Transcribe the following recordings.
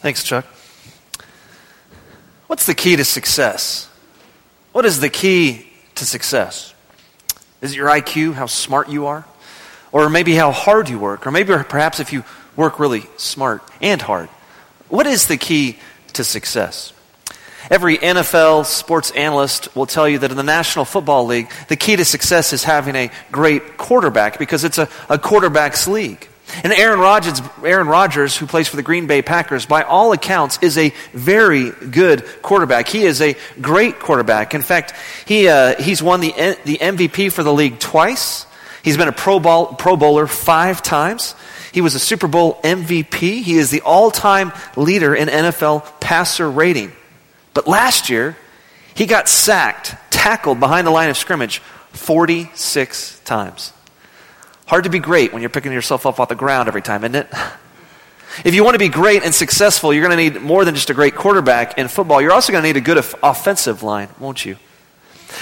Thanks, Chuck. What's the key to success? What is the key to success? Is it your IQ, how smart you are? Or maybe how hard you work? Or maybe perhaps if you work really smart and hard? What is the key to success? Every NFL sports analyst will tell you that in the National Football League, the key to success is having a great quarterback because it's a, a quarterback's league. And Aaron Rodgers, Aaron Rodgers, who plays for the Green Bay Packers, by all accounts, is a very good quarterback. He is a great quarterback. In fact, he, uh, he's won the, the MVP for the league twice. He's been a Pro, Bowl, Pro Bowler five times. He was a Super Bowl MVP. He is the all time leader in NFL passer rating. But last year, he got sacked, tackled behind the line of scrimmage 46 times. Hard to be great when you're picking yourself up off the ground every time, isn't it? If you want to be great and successful, you're going to need more than just a great quarterback in football. You're also going to need a good offensive line, won't you?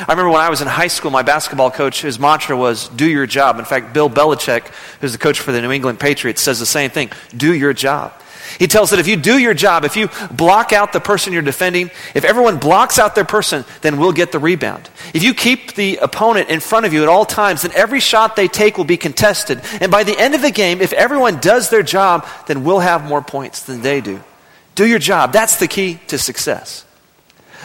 I remember when I was in high school, my basketball coach, his mantra was, do your job. In fact, Bill Belichick, who's the coach for the New England Patriots, says the same thing do your job. He tells that if you do your job, if you block out the person you're defending, if everyone blocks out their person, then we'll get the rebound. If you keep the opponent in front of you at all times, then every shot they take will be contested. And by the end of the game, if everyone does their job, then we'll have more points than they do. Do your job. That's the key to success.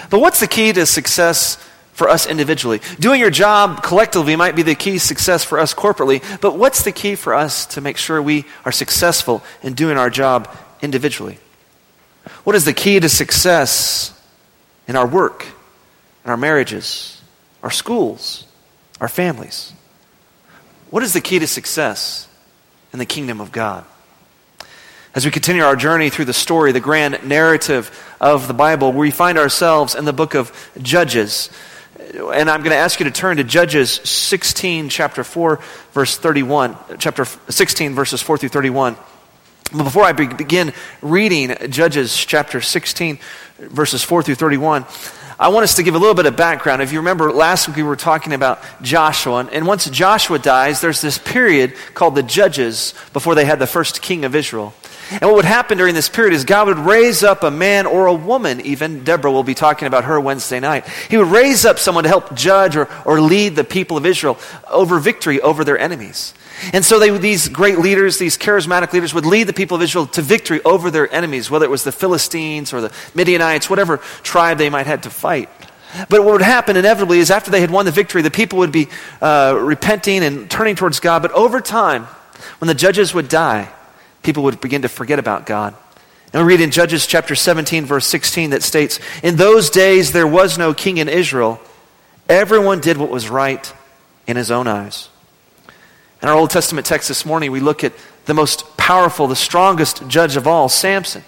But what's the key to success for us individually? Doing your job collectively might be the key success for us corporately, but what's the key for us to make sure we are successful in doing our job individually? What is the key to success in our work, in our marriages, our schools, our families? What is the key to success in the kingdom of God? As we continue our journey through the story, the grand narrative of the Bible, we find ourselves in the book of Judges. And I'm going to ask you to turn to Judges 16, chapter 4, verse 31, chapter 16, verses 4 through 31. But before I begin reading Judges chapter 16, verses 4 through 31, I want us to give a little bit of background. If you remember, last week we were talking about Joshua. And once Joshua dies, there's this period called the Judges before they had the first king of Israel. And what would happen during this period is God would raise up a man or a woman, even. Deborah will be talking about her Wednesday night. He would raise up someone to help judge or, or lead the people of Israel over victory over their enemies. And so they, these great leaders, these charismatic leaders, would lead the people of Israel to victory over their enemies, whether it was the Philistines or the Midianites, whatever tribe they might have to fight. But what would happen inevitably is after they had won the victory, the people would be uh, repenting and turning towards God. But over time, when the judges would die, people would begin to forget about God. And we read in Judges chapter 17, verse 16, that states, In those days there was no king in Israel. Everyone did what was right in his own eyes. In our Old Testament text this morning, we look at the most powerful, the strongest judge of all, Samson.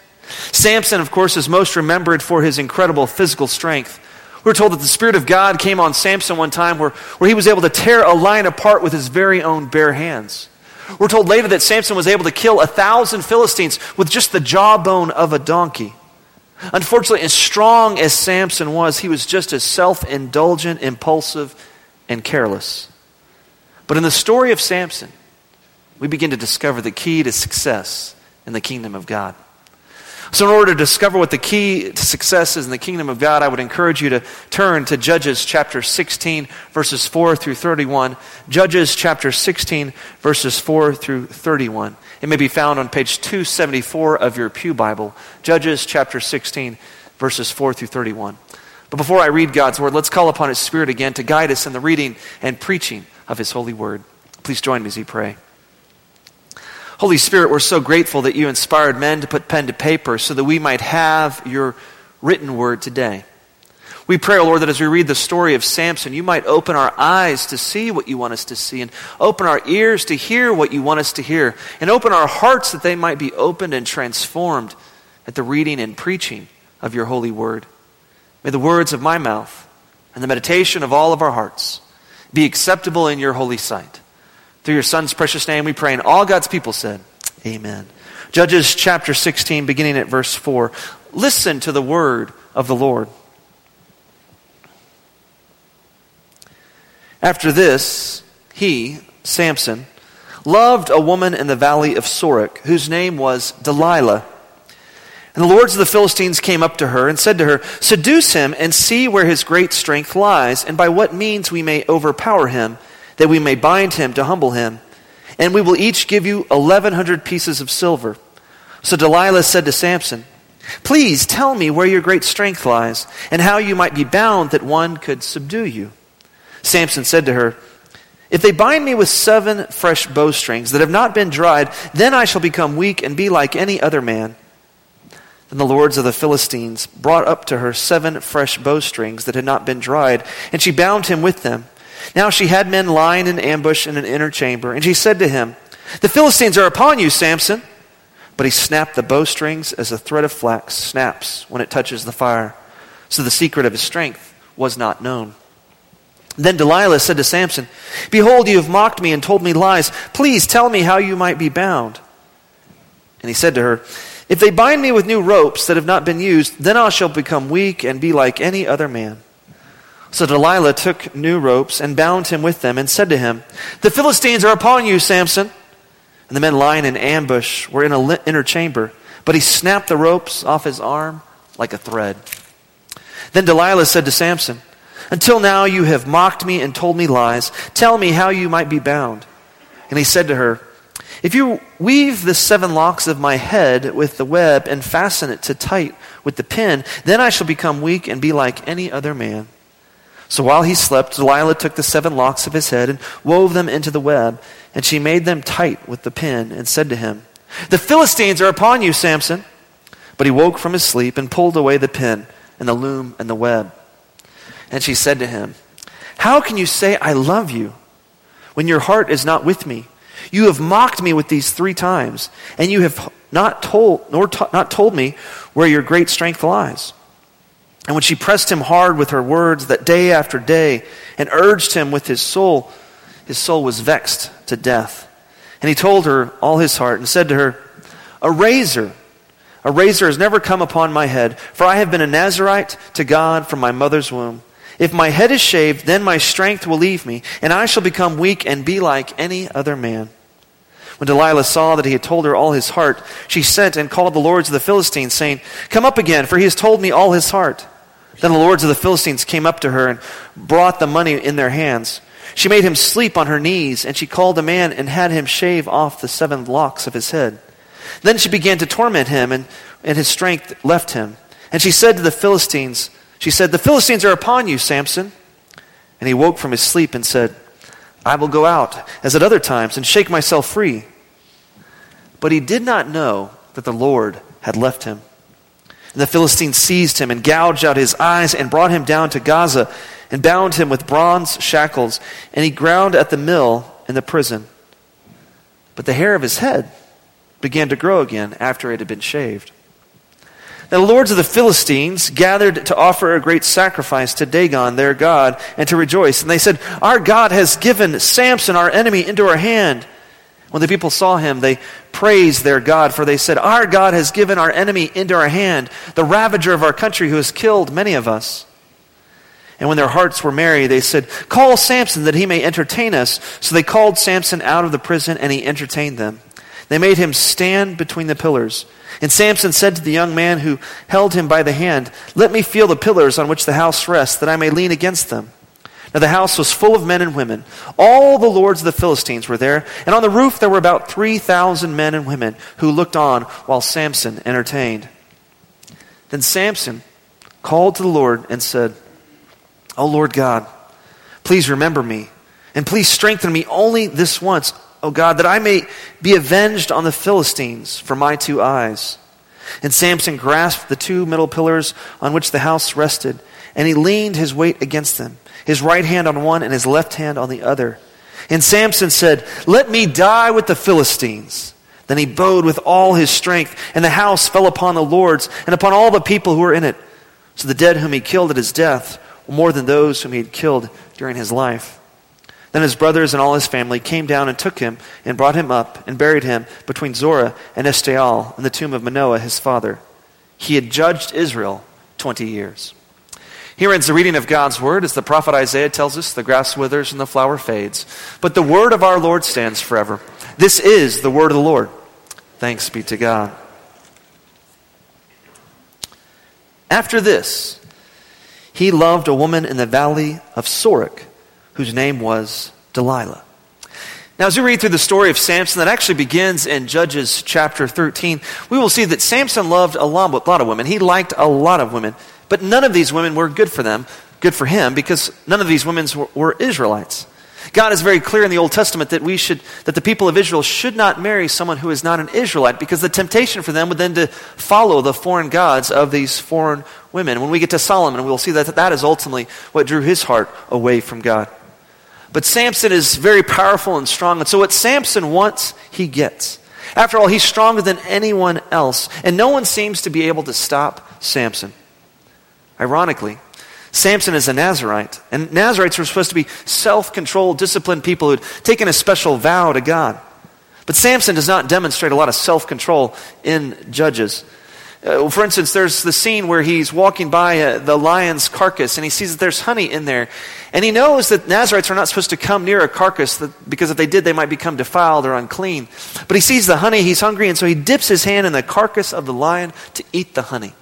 Samson, of course, is most remembered for his incredible physical strength. We're told that the Spirit of God came on Samson one time where, where he was able to tear a lion apart with his very own bare hands. We're told later that Samson was able to kill a thousand Philistines with just the jawbone of a donkey. Unfortunately, as strong as Samson was, he was just as self indulgent, impulsive, and careless. But in the story of Samson, we begin to discover the key to success in the kingdom of God. So, in order to discover what the key to success is in the kingdom of God, I would encourage you to turn to Judges chapter 16, verses 4 through 31. Judges chapter 16, verses 4 through 31. It may be found on page 274 of your Pew Bible. Judges chapter 16, verses 4 through 31. But before I read God's word, let's call upon His Spirit again to guide us in the reading and preaching of his holy word. Please join me as we pray. Holy Spirit, we're so grateful that you inspired men to put pen to paper so that we might have your written word today. We pray, Lord, that as we read the story of Samson, you might open our eyes to see what you want us to see, and open our ears to hear what you want us to hear, and open our hearts that they might be opened and transformed at the reading and preaching of your holy word. May the words of my mouth and the meditation of all of our hearts be acceptable in your holy sight. Through your Son's precious name we pray. And all God's people said, Amen. Judges chapter 16, beginning at verse 4. Listen to the word of the Lord. After this, he, Samson, loved a woman in the valley of Sorek, whose name was Delilah. And the lords of the Philistines came up to her and said to her, Seduce him and see where his great strength lies, and by what means we may overpower him, that we may bind him to humble him. And we will each give you eleven hundred pieces of silver. So Delilah said to Samson, Please tell me where your great strength lies, and how you might be bound that one could subdue you. Samson said to her, If they bind me with seven fresh bowstrings that have not been dried, then I shall become weak and be like any other man. Then the lords of the Philistines brought up to her seven fresh bowstrings that had not been dried, and she bound him with them. Now she had men lying in ambush in an inner chamber, and she said to him, The Philistines are upon you, Samson. But he snapped the bowstrings as a thread of flax snaps when it touches the fire. So the secret of his strength was not known. Then Delilah said to Samson, Behold, you have mocked me and told me lies. Please tell me how you might be bound. And he said to her, if they bind me with new ropes that have not been used, then I shall become weak and be like any other man. So Delilah took new ropes and bound him with them and said to him, The Philistines are upon you, Samson. And the men lying in ambush were in an inner chamber, but he snapped the ropes off his arm like a thread. Then Delilah said to Samson, Until now you have mocked me and told me lies. Tell me how you might be bound. And he said to her, if you weave the seven locks of my head with the web and fasten it to tight with the pin, then I shall become weak and be like any other man. So while he slept, Delilah took the seven locks of his head and wove them into the web, and she made them tight with the pin and said to him, The Philistines are upon you, Samson. But he woke from his sleep and pulled away the pin and the loom and the web. And she said to him, How can you say, I love you, when your heart is not with me? You have mocked me with these three times, and you have not told, nor to, not told me where your great strength lies. And when she pressed him hard with her words that day after day, and urged him with his soul, his soul was vexed to death. And he told her all his heart, and said to her, A razor, a razor has never come upon my head, for I have been a Nazarite to God from my mother's womb. If my head is shaved, then my strength will leave me, and I shall become weak and be like any other man. When Delilah saw that he had told her all his heart, she sent and called the lords of the Philistines, saying, Come up again, for he has told me all his heart. Then the lords of the Philistines came up to her and brought the money in their hands. She made him sleep on her knees, and she called a man and had him shave off the seven locks of his head. Then she began to torment him, and, and his strength left him. And she said to the Philistines, She said, The Philistines are upon you, Samson. And he woke from his sleep and said, I will go out, as at other times, and shake myself free. But he did not know that the Lord had left him. And the Philistines seized him and gouged out his eyes and brought him down to Gaza and bound him with bronze shackles. And he ground at the mill in the prison. But the hair of his head began to grow again after it had been shaved. The lords of the Philistines gathered to offer a great sacrifice to Dagon, their God, and to rejoice. And they said, Our God has given Samson, our enemy, into our hand. When the people saw him, they praised their God, for they said, Our God has given our enemy into our hand, the ravager of our country who has killed many of us. And when their hearts were merry, they said, Call Samson that he may entertain us. So they called Samson out of the prison, and he entertained them. They made him stand between the pillars. And Samson said to the young man who held him by the hand, Let me feel the pillars on which the house rests, that I may lean against them. Now the house was full of men and women. All the lords of the Philistines were there, and on the roof there were about 3,000 men and women who looked on while Samson entertained. Then Samson called to the Lord and said, O Lord God, please remember me, and please strengthen me only this once O God, that I may be avenged on the Philistines for my two eyes. And Samson grasped the two middle pillars on which the house rested, and he leaned his weight against them, his right hand on one and his left hand on the other. And Samson said, Let me die with the Philistines. Then he bowed with all his strength, and the house fell upon the lords and upon all the people who were in it. So the dead whom he killed at his death were more than those whom he had killed during his life. Then his brothers and all his family came down and took him and brought him up and buried him between Zorah and Eshtaol in the tomb of Manoah his father. He had judged Israel 20 years. Here ends the reading of God's word. As the prophet Isaiah tells us, the grass withers and the flower fades. But the word of our Lord stands forever. This is the word of the Lord. Thanks be to God. After this, he loved a woman in the valley of Sorek, whose name was Delilah. Now, as we read through the story of Samson, that actually begins in Judges chapter 13, we will see that Samson loved a lot, a lot of women. He liked a lot of women, but none of these women were good for them, good for him, because none of these women were, were Israelites. God is very clear in the Old Testament that we should, that the people of Israel should not marry someone who is not an Israelite, because the temptation for them would then to follow the foreign gods of these foreign women. When we get to Solomon, we'll see that that is ultimately what drew his heart away from God. But Samson is very powerful and strong. And so what Samson wants, he gets. After all, he's stronger than anyone else. And no one seems to be able to stop Samson. Ironically, Samson is a Nazarite. And Nazarites were supposed to be self controlled, disciplined people who'd taken a special vow to God. But Samson does not demonstrate a lot of self control in Judges. Uh, for instance, there's the scene where he's walking by uh, the lion's carcass and he sees that there's honey in there. And he knows that Nazarites are not supposed to come near a carcass that, because if they did, they might become defiled or unclean. But he sees the honey, he's hungry, and so he dips his hand in the carcass of the lion to eat the honey.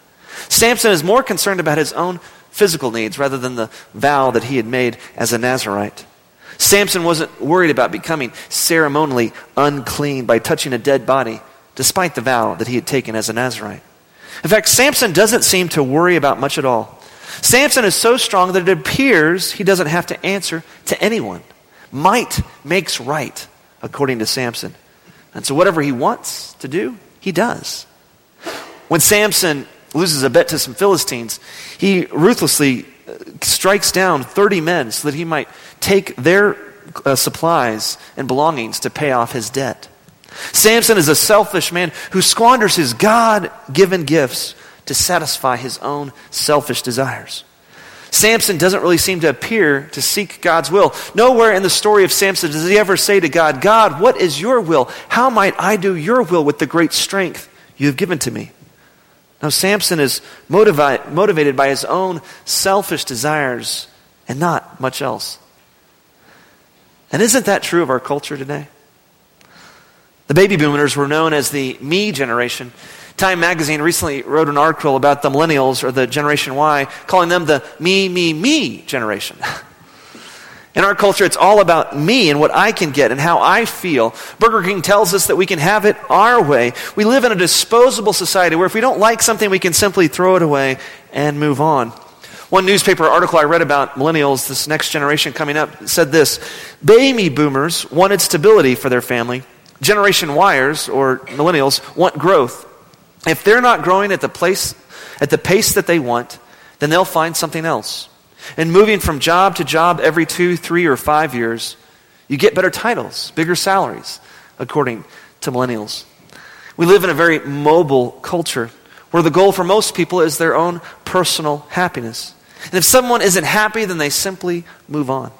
Samson is more concerned about his own physical needs rather than the vow that he had made as a Nazarite. Samson wasn't worried about becoming ceremonially unclean by touching a dead body, despite the vow that he had taken as a Nazarite. In fact, Samson doesn't seem to worry about much at all. Samson is so strong that it appears he doesn't have to answer to anyone. Might makes right, according to Samson. And so whatever he wants to do, he does. When Samson loses a bet to some Philistines, he ruthlessly uh, strikes down 30 men so that he might take their uh, supplies and belongings to pay off his debt. Samson is a selfish man who squanders his God given gifts to satisfy his own selfish desires. Samson doesn't really seem to appear to seek God's will. Nowhere in the story of Samson does he ever say to God, God, what is your will? How might I do your will with the great strength you have given to me? Now, Samson is motivi- motivated by his own selfish desires and not much else. And isn't that true of our culture today? The baby boomers were known as the me generation. Time magazine recently wrote an article about the millennials or the Generation Y, calling them the me, me, me generation. In our culture, it's all about me and what I can get and how I feel. Burger King tells us that we can have it our way. We live in a disposable society where if we don't like something, we can simply throw it away and move on. One newspaper article I read about millennials, this next generation coming up, said this Baby boomers wanted stability for their family. Generation Yers, or millennials, want growth. If they're not growing at the place, at the pace that they want, then they'll find something else. And moving from job to job every two, three, or five years, you get better titles, bigger salaries, according to millennials. We live in a very mobile culture where the goal for most people is their own personal happiness. And if someone isn't happy, then they simply move on.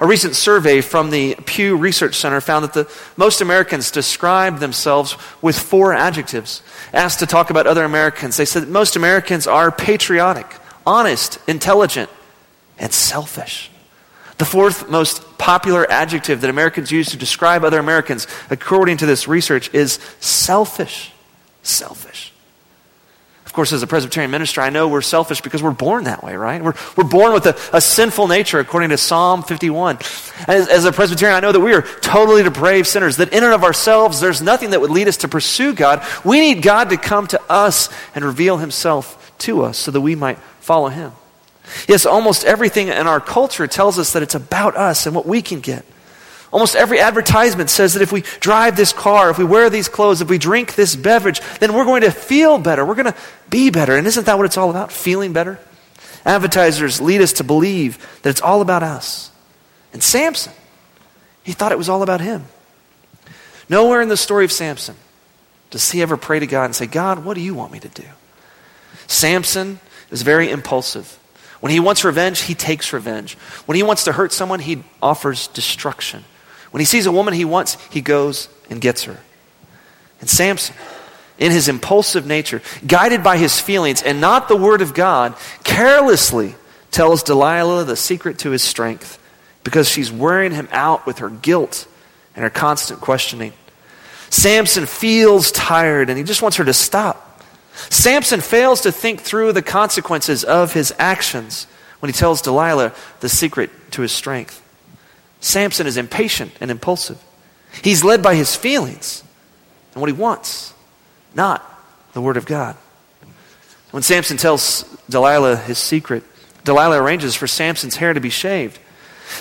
A recent survey from the Pew Research Center found that the, most Americans describe themselves with four adjectives. Asked to talk about other Americans, they said most Americans are patriotic, honest, intelligent, and selfish. The fourth most popular adjective that Americans use to describe other Americans, according to this research, is selfish. Selfish. Of course, as a Presbyterian minister, I know we're selfish because we're born that way, right? We're, we're born with a, a sinful nature, according to Psalm 51. As, as a Presbyterian, I know that we are totally depraved sinners, that in and of ourselves, there's nothing that would lead us to pursue God. We need God to come to us and reveal himself to us so that we might follow him. Yes, almost everything in our culture tells us that it's about us and what we can get. Almost every advertisement says that if we drive this car, if we wear these clothes, if we drink this beverage, then we're going to feel better. We're going to be better. And isn't that what it's all about? Feeling better? Advertisers lead us to believe that it's all about us. And Samson, he thought it was all about him. Nowhere in the story of Samson does he ever pray to God and say, God, what do you want me to do? Samson is very impulsive. When he wants revenge, he takes revenge. When he wants to hurt someone, he offers destruction. When he sees a woman he wants, he goes and gets her. And Samson, in his impulsive nature, guided by his feelings and not the word of God, carelessly tells Delilah the secret to his strength because she's wearing him out with her guilt and her constant questioning. Samson feels tired and he just wants her to stop. Samson fails to think through the consequences of his actions when he tells Delilah the secret to his strength. Samson is impatient and impulsive. He's led by his feelings and what he wants, not the Word of God. When Samson tells Delilah his secret, Delilah arranges for Samson's hair to be shaved.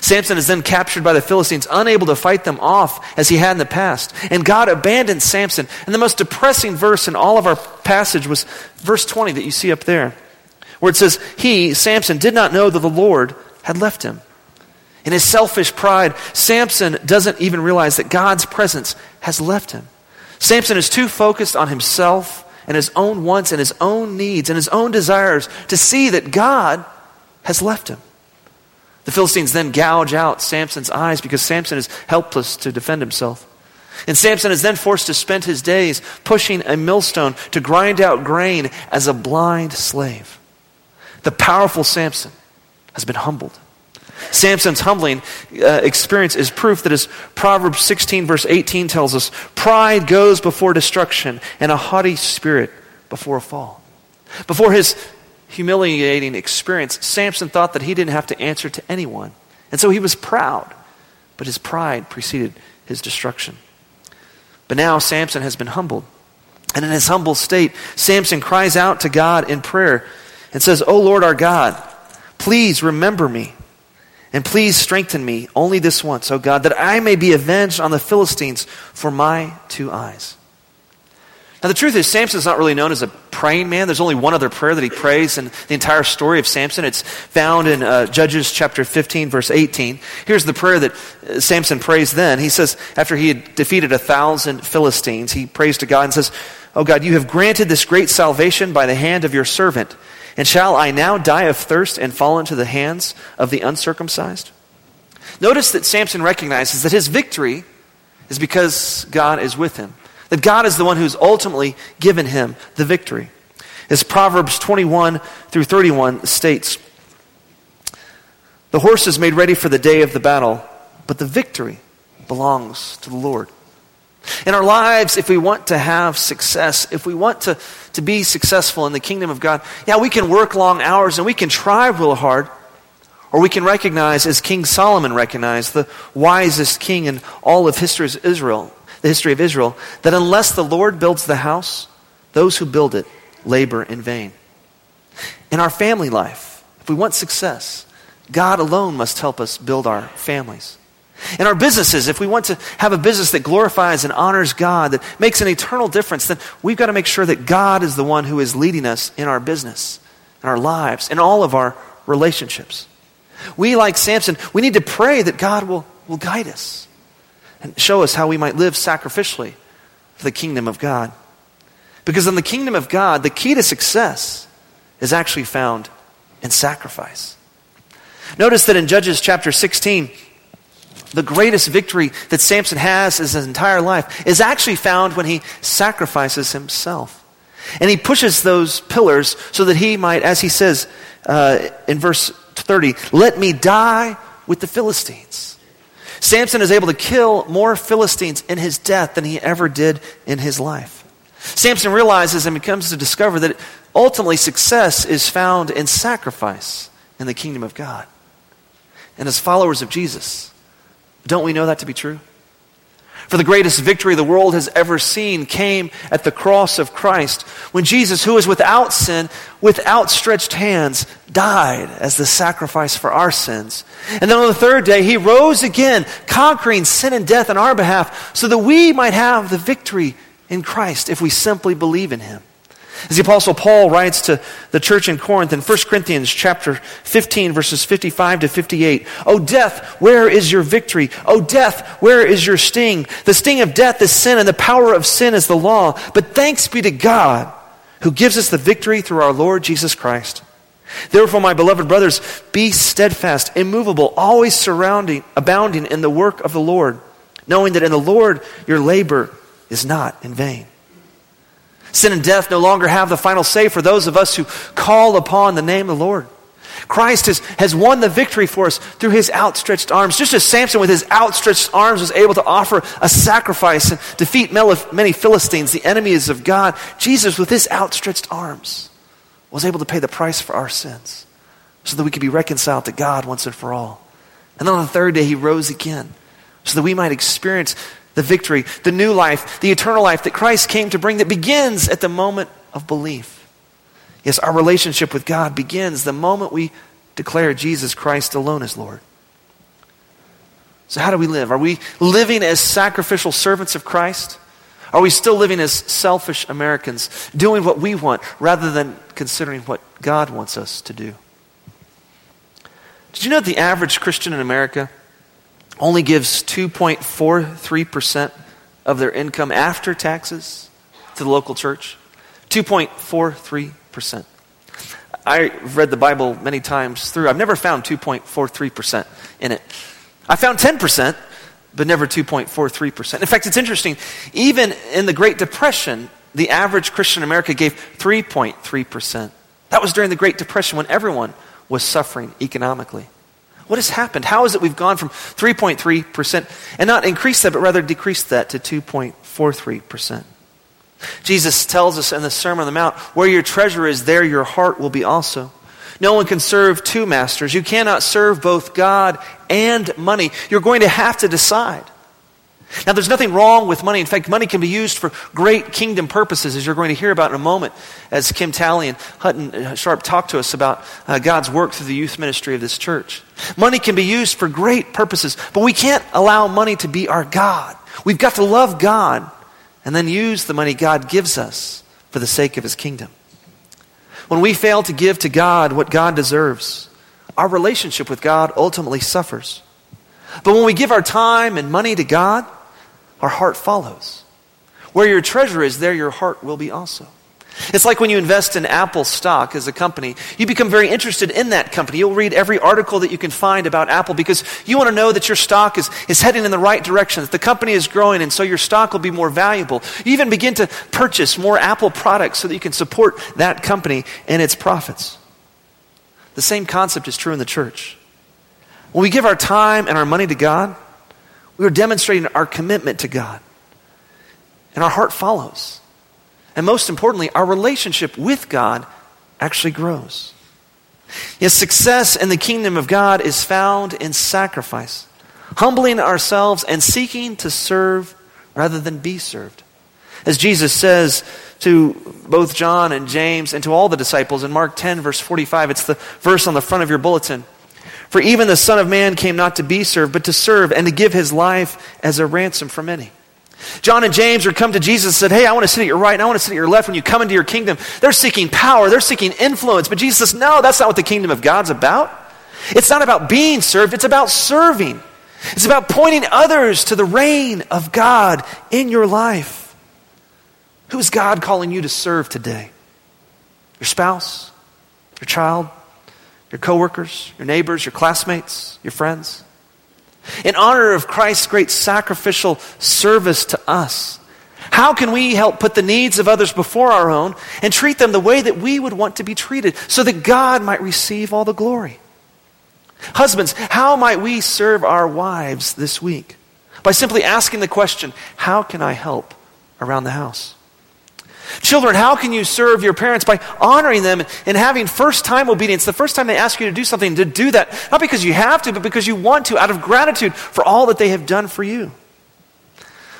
Samson is then captured by the Philistines, unable to fight them off as he had in the past. And God abandons Samson. And the most depressing verse in all of our passage was verse 20 that you see up there, where it says, He, Samson, did not know that the Lord had left him. In his selfish pride, Samson doesn't even realize that God's presence has left him. Samson is too focused on himself and his own wants and his own needs and his own desires to see that God has left him. The Philistines then gouge out Samson's eyes because Samson is helpless to defend himself. And Samson is then forced to spend his days pushing a millstone to grind out grain as a blind slave. The powerful Samson has been humbled. Samson's humbling uh, experience is proof that as Proverbs 16, verse 18 tells us, pride goes before destruction and a haughty spirit before a fall. Before his humiliating experience, Samson thought that he didn't have to answer to anyone. And so he was proud, but his pride preceded his destruction. But now Samson has been humbled. And in his humble state, Samson cries out to God in prayer and says, O Lord our God, please remember me and please strengthen me only this once, O God, that I may be avenged on the Philistines for my two eyes. Now, the truth is, Samson's not really known as a praying man. There's only one other prayer that he prays in the entire story of Samson. It's found in uh, Judges chapter 15, verse 18. Here's the prayer that uh, Samson prays then. He says, after he had defeated a thousand Philistines, he prays to God and says, Oh God, you have granted this great salvation by the hand of your servant. And shall I now die of thirst and fall into the hands of the uncircumcised? Notice that Samson recognizes that his victory is because God is with him, that God is the one who's ultimately given him the victory. As Proverbs 21 through 31 states, the horse is made ready for the day of the battle, but the victory belongs to the Lord. In our lives, if we want to have success, if we want to, to be successful in the kingdom of God, yeah, we can work long hours and we can try real hard. Or we can recognize, as King Solomon recognized, the wisest king in all of history of Israel, the history of Israel, that unless the Lord builds the house, those who build it labor in vain. In our family life, if we want success, God alone must help us build our families. In our businesses, if we want to have a business that glorifies and honors God, that makes an eternal difference, then we've got to make sure that God is the one who is leading us in our business, in our lives, in all of our relationships. We, like Samson, we need to pray that God will, will guide us and show us how we might live sacrificially for the kingdom of God. Because in the kingdom of God, the key to success is actually found in sacrifice. Notice that in Judges chapter 16, the greatest victory that Samson has in his entire life is actually found when he sacrifices himself. And he pushes those pillars so that he might, as he says uh, in verse 30, let me die with the Philistines. Samson is able to kill more Philistines in his death than he ever did in his life. Samson realizes and becomes to discover that ultimately success is found in sacrifice in the kingdom of God. And as followers of Jesus, don't we know that to be true? For the greatest victory the world has ever seen came at the cross of Christ when Jesus, who is without sin, with outstretched hands, died as the sacrifice for our sins. And then on the third day, he rose again, conquering sin and death on our behalf, so that we might have the victory in Christ if we simply believe in him. As the apostle Paul writes to the church in Corinth in 1 Corinthians chapter 15 verses 55 to 58, "O death, where is your victory? O death, where is your sting? The sting of death is sin and the power of sin is the law. But thanks be to God who gives us the victory through our Lord Jesus Christ." Therefore, my beloved brothers, be steadfast, immovable, always surrounding, abounding in the work of the Lord, knowing that in the Lord your labor is not in vain. Sin and death no longer have the final say for those of us who call upon the name of the Lord. Christ has, has won the victory for us through his outstretched arms. Just as Samson, with his outstretched arms, was able to offer a sacrifice and defeat many Philistines, the enemies of God, Jesus, with his outstretched arms, was able to pay the price for our sins so that we could be reconciled to God once and for all. And then on the third day, he rose again so that we might experience the victory, the new life, the eternal life that Christ came to bring that begins at the moment of belief. Yes, our relationship with God begins the moment we declare Jesus Christ alone as Lord. So, how do we live? Are we living as sacrificial servants of Christ? Are we still living as selfish Americans, doing what we want rather than considering what God wants us to do? Did you know that the average Christian in America only gives 2.43% of their income after taxes to the local church? 2.43%. I've read the Bible many times through. I've never found 2.43% in it. I found 10%, but never 2.43%. In fact, it's interesting. Even in the Great Depression, the average Christian in America gave 3.3%. That was during the Great Depression when everyone was suffering economically. What has happened? How is it we've gone from 3.3% and not increased that, but rather decreased that to 2.43%? Jesus tells us in the Sermon on the Mount, where your treasure is, there your heart will be also. No one can serve two masters. You cannot serve both God and money. You're going to have to decide. Now, there's nothing wrong with money. In fact, money can be used for great kingdom purposes, as you're going to hear about in a moment, as Kim Talley and Hutton uh, Sharp talk to us about uh, God's work through the youth ministry of this church. Money can be used for great purposes, but we can't allow money to be our God. We've got to love God and then use the money God gives us for the sake of his kingdom. When we fail to give to God what God deserves, our relationship with God ultimately suffers. But when we give our time and money to God, our heart follows. Where your treasure is, there your heart will be also. It's like when you invest in Apple stock as a company, you become very interested in that company. You'll read every article that you can find about Apple because you want to know that your stock is, is heading in the right direction, that the company is growing, and so your stock will be more valuable. You even begin to purchase more Apple products so that you can support that company and its profits. The same concept is true in the church. When we give our time and our money to God, we are demonstrating our commitment to God. And our heart follows. And most importantly, our relationship with God actually grows. Yes, success in the kingdom of God is found in sacrifice, humbling ourselves and seeking to serve rather than be served. As Jesus says to both John and James and to all the disciples in Mark 10, verse 45, it's the verse on the front of your bulletin. For even the Son of Man came not to be served, but to serve and to give his life as a ransom for many. John and James would come to Jesus and said, Hey, I want to sit at your right and I want to sit at your left when you come into your kingdom. They're seeking power, they're seeking influence. But Jesus says, No, that's not what the kingdom of God's about. It's not about being served, it's about serving. It's about pointing others to the reign of God in your life. Who is God calling you to serve today? Your spouse? Your child? Your coworkers, your neighbors, your classmates, your friends. In honor of Christ's great sacrificial service to us, how can we help put the needs of others before our own and treat them the way that we would want to be treated so that God might receive all the glory? Husbands, how might we serve our wives this week? By simply asking the question, How can I help around the house? Children, how can you serve your parents? By honoring them and having first time obedience. The first time they ask you to do something, to do that, not because you have to, but because you want to, out of gratitude for all that they have done for you.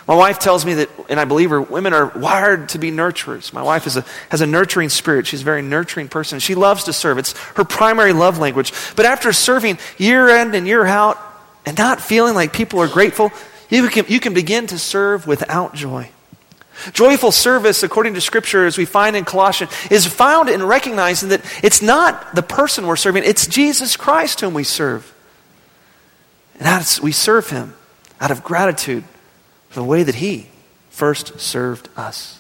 My wife tells me that, and I believe her, women are wired to be nurturers. My wife a, has a nurturing spirit. She's a very nurturing person. She loves to serve. It's her primary love language. But after serving year in and year out and not feeling like people are grateful, you can, you can begin to serve without joy. Joyful service, according to Scripture, as we find in Colossians, is found in recognizing that it's not the person we're serving, it's Jesus Christ whom we serve. And we serve him out of gratitude for the way that he first served us.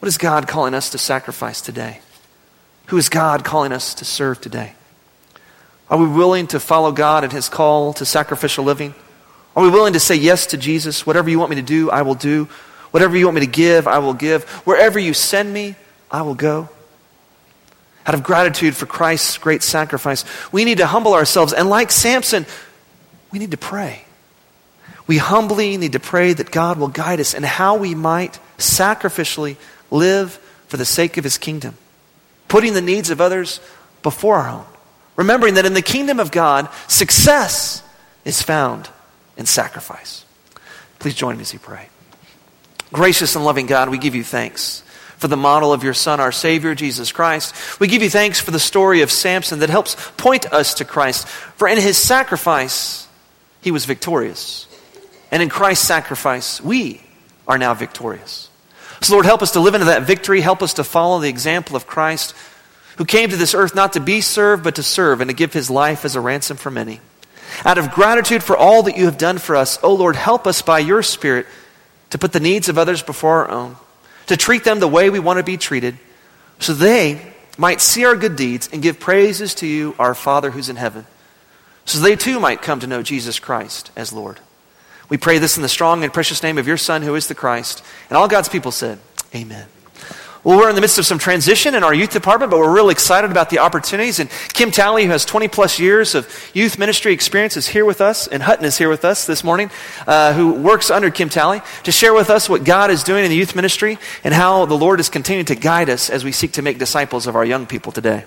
What is God calling us to sacrifice today? Who is God calling us to serve today? Are we willing to follow God in his call to sacrificial living? Are we willing to say yes to Jesus? Whatever you want me to do, I will do. Whatever you want me to give, I will give. Wherever you send me, I will go. out of gratitude for Christ's great sacrifice, we need to humble ourselves. And like Samson, we need to pray. We humbly need to pray that God will guide us in how we might sacrificially live for the sake of his kingdom, putting the needs of others before our own. Remembering that in the kingdom of God, success is found in sacrifice. Please join me as we pray. Gracious and loving God, we give you thanks for the model of your Son, our Savior, Jesus Christ. We give you thanks for the story of Samson that helps point us to Christ. For in his sacrifice, he was victorious. And in Christ's sacrifice, we are now victorious. So, Lord, help us to live into that victory. Help us to follow the example of Christ, who came to this earth not to be served, but to serve and to give his life as a ransom for many. Out of gratitude for all that you have done for us, O oh Lord, help us by your Spirit to put the needs of others before our own, to treat them the way we want to be treated, so they might see our good deeds and give praises to you, our Father who's in heaven, so they too might come to know Jesus Christ as Lord. We pray this in the strong and precious name of your Son, who is the Christ. And all God's people said, Amen. Well, we're in the midst of some transition in our youth department, but we're really excited about the opportunities. And Kim Talley, who has 20 plus years of youth ministry experience, is here with us, and Hutton is here with us this morning, uh, who works under Kim Talley, to share with us what God is doing in the youth ministry and how the Lord is continuing to guide us as we seek to make disciples of our young people today.